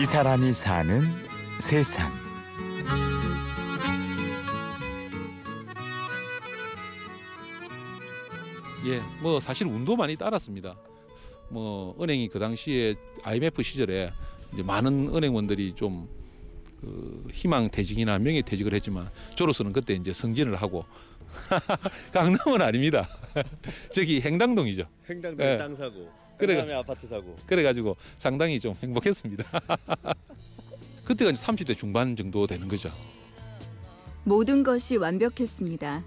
이 사람이 사는 세상. 예, 뭐 사실 운도 많이 따랐습니다. 뭐 은행이 그 당시에 IMF 시절에 이제 많은 은행원들이 좀 그 희망 퇴직이나 명예 퇴직을 했지만 저로서는 그때 이제 승진을 하고 강남은 아닙니다. 저기 행당동이죠. 횡당동 예. 땅 사고 그래. 그다음에 아파트 사고 그래가지고 상당히 좀 행복했습니다. 그때가 이제 30대 중반 정도 되는 거죠. 모든 것이 완벽했습니다.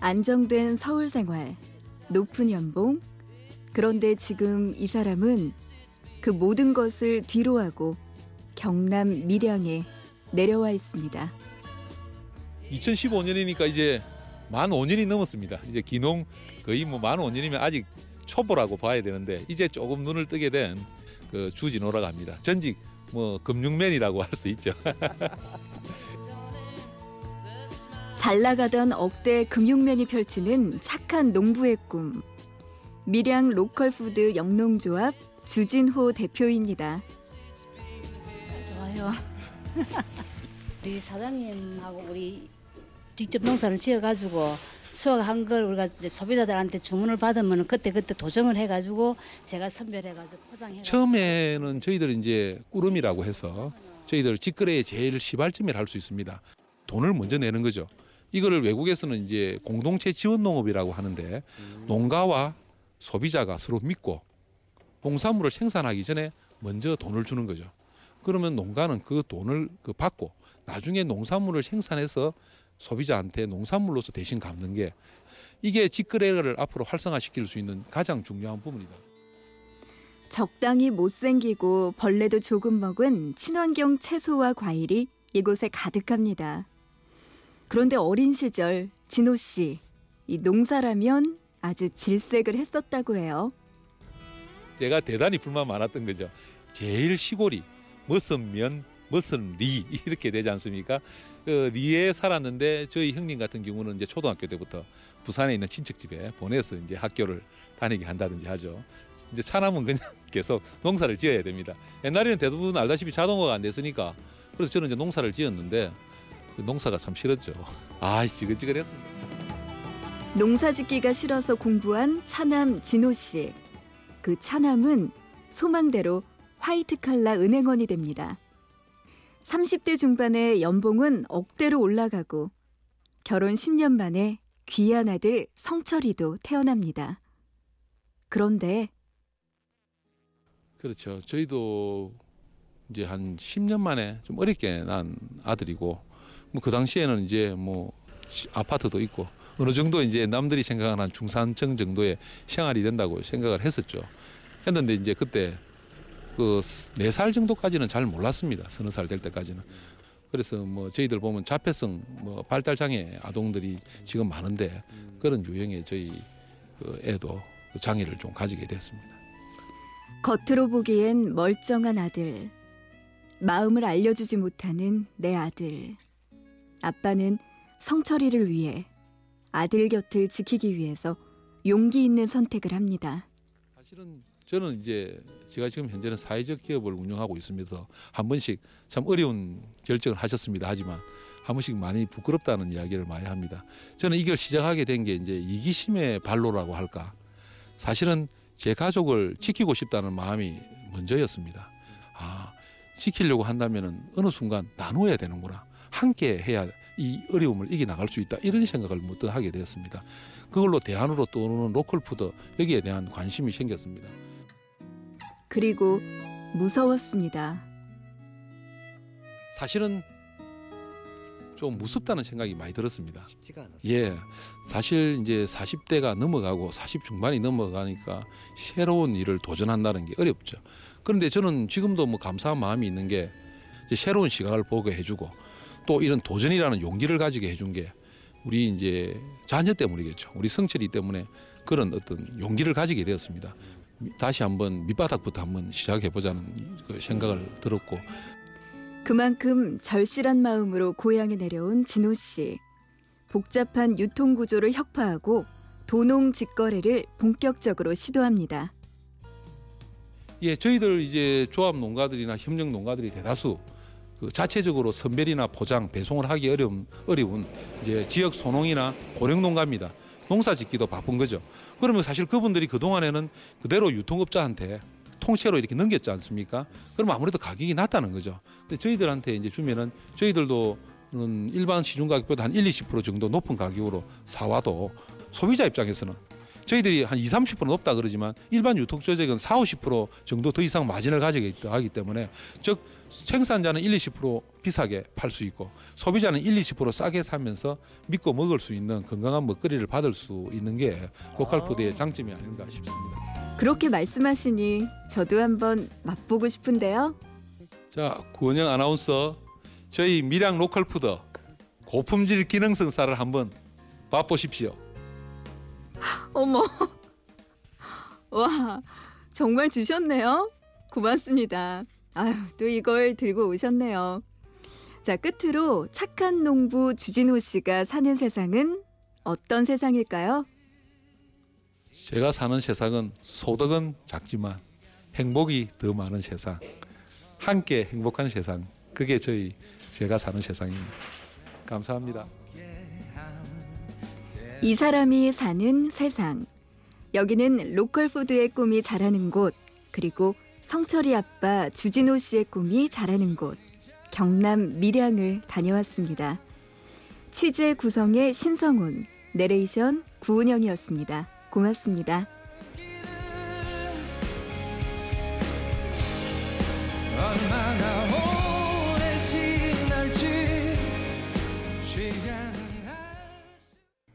안정된 서울 생활, 높은 연봉. 그런데 지금 이 사람은 그 모든 것을 뒤로하고 경남 밀양에 내려와 있습니다. 2015년이니까 이제 만 5년이 넘었습니다. 이제 기농 거의 뭐 만 5년이면 아직 초보라고 봐야 되는데 이제 조금 눈을 뜨게 된 그 주진호라고 합니다. 전직 뭐 금융맨이라고 할 수 있죠. 잘 나가던 억대 금융맨이 펼치는 착한 농부의 꿈. 밀양 로컬푸드 영농조합 주진호 대표입니다. 좋아요. 우리 사장님하고 우리 직접 농사를 지어가지고 수확한 걸 우리가 이제 소비자들한테 주문을 받으면 그때 그때 도정을 해가지고 제가 선별해가지고 포장해. 처음에는 저희들 이제 꾸름이라고 해서 저희들 직거래의 제일 시발점이라 할 수 있습니다. 돈을 먼저 내는 거죠. 이거를 외국에서는 이제 공동체 지원 농업이라고 하는데 농가와 소비자가 서로 믿고 농산물을 생산하기 전에 먼저 돈을 주는 거죠. 그러면 농가는 그 돈을 그 받고 나중에 농산물을 생산해서 소비자한테 농산물로서 대신 갚는 게 이게 직거래를 앞으로 활성화시킬 수 있는 가장 중요한 부분이다. 적당히 못생기고 벌레도 조금 먹은 친환경 채소와 과일이 이곳에 가득합니다. 그런데 어린 시절 진호 씨, 이 농사라면 아주 질색을 했었다고 해요. 제가 대단히 불만 많았던 거죠. 제일 시골이 머슴 면, 머슴 리 이렇게 되지 않습니까? 그 리에 살았는데 저희 형님 같은 경우는 이제 초등학교 때부터 부산에 있는 친척 집에 보내서 이제 학교를 다니게 한다든지 하죠. 이제 차남은 그냥 계속 농사를 지어야 됩니다. 옛날에는 대부분 알다시피 자동화가 안 됐으니까 그래서 저는 이제 농사를 지었는데 그 농사가 참 싫었죠. 아, 지긋지긋했습니다. 농사 짓기가 싫어서 공부한 차남 진호 씨. 그 차남은 소망대로 화이트 칼라 은행원이 됩니다. 30대 중반의 연봉은 억대로 올라가고 결혼 10년 만에 귀한 아들 성철이도 태어납니다. 그런데 그렇죠. 저희도 이제 한 10년 만에 좀 어렵게 난 아들이고 뭐 그 당시에는 이제 뭐 시- 아파트도 있고 어느 정도 이제 남들이 생각하는 중산층 정도의 생활이 된다고 생각을 했었죠. 했는데 이제 그때 그 네 살 정도까지는 잘 몰랐습니다. 서너 살 될 때까지는. 그래서 뭐 저희들 보면 자폐성 뭐 발달 장애 아동들이 지금 많은데 그런 유형의 저희 그 애도 그 장애를 좀 가지게 됐습니다. 겉으로 보기엔 멀쩡한 아들. 마음을 알려주지 못하는 내 아들. 아빠는 성철이를 위해 아들 곁을 지키기 위해서 용기 있는 선택을 합니다. 사실은 저는 이제 제가 지금 현재는 사회적 기업을 운영하고 있으면서 한 번씩 참 어려운 결정을 하셨습니다. 하지만 한 번씩 많이 부끄럽다는 이야기를 많이 합니다. 저는 이걸 시작하게 된 게 이제 이기심의 발로라고 할까. 사실은 제 가족을 지키고 싶다는 마음이 먼저였습니다. 아, 지키려고 한다면은 어느 순간 나누어야 되는구나. 함께 해야 이 어려움을 이겨 나갈 수 있다. 이런 생각을 문득 하게 되었습니다. 그걸로 대안으로 떠오르는 로컬 푸드 여기에 대한 관심이 생겼습니다. 그리고 무서웠습니다. 사실은 좀 무섭다는 생각이 많이 들었습니다. 쉽지가 않았어요. 예, 사실 이제 40대가 넘어가고 40 중반이 넘어가니까 새로운 일을 도전한다는 게 어렵죠. 그런데 저는 지금도 뭐 감사한 마음이 있는 게 이제 새로운 시각을 보게 해주고 또 이런 도전이라는 용기를 가지게 해준 게 우리 이제 자녀 때문이겠죠. 우리 성철이 때문에 그런 어떤 용기를 가지게 되었습니다. 미- 다시 한번 밑바닥부터 한번 시작해 보자는 그 생각을 들었고 그만큼 절실한 마음으로 고향에 내려온 진호 씨. 복잡한 유통 구조를 혁파하고 도농 직거래를 본격적으로 시도합니다. 예, 저희들 이제 조합 농가들이나 협력 농가들이 대다수 그 자체적으로 선별이나 포장, 배송을 하기 어려운 어려운 이제 지역 소농이나 고령 농가입니다. 농사 짓기도 바쁜 거죠. 그러면 사실 그분들이 그 동안에는 그대로 유통업자한테 통째로 이렇게 넘겼지 않습니까? 그러면 아무래도 가격이 낮다는 거죠. 근데 저희들한테 이제 주면은 저희들도 음, 일반 시중 가격보다 한 1, 20% 정도 높은 가격으로 사와도 소비자 입장에서는 저희들이 한 2, 30% 높다 그러지만 일반 유통조직은 4, 50% 정도 더 이상 마진을 가져가기 때문에 즉 생산자는 1, 20% 비싸게 팔 수 있고 소비자는 1, 20% 싸게 사면서 믿고 먹을 수 있는 건강한 먹거리를 받을 수 있는 게 로컬 푸드의 장점이 아닌가 싶습니다. 그렇게 말씀하시니 저도 한번 맛보고 싶은데요. 자, 구은영 아나운서 저희 밀양 로컬 푸드 고품질 기능성 쌀을 한번 맛보십시오. 어머. 와, 정말 주셨네요. 고맙습니다. 아유, 또 이걸 들고 오셨네요. 자, 끝으로 착한 농부 주진호 씨가 사는 세상은 어떤 세상일까요? 제가 사는 세상은 소득은 작지만 행복이 더 많은 세상. 함께 행복한 세상. 그게 저희 제가 사는 세상입니다. 감사합니다. 이 사람이 사는 세상. 여기는 로컬 푸드의 꿈이 자라는 곳, 그리고 성철이 아빠 주진호 씨의 꿈이 자라는 곳, 경남 밀양을 다녀왔습니다. 취재 구성의 신성훈, 내레이션 구은영이었습니다. 고맙습니다. 얼마나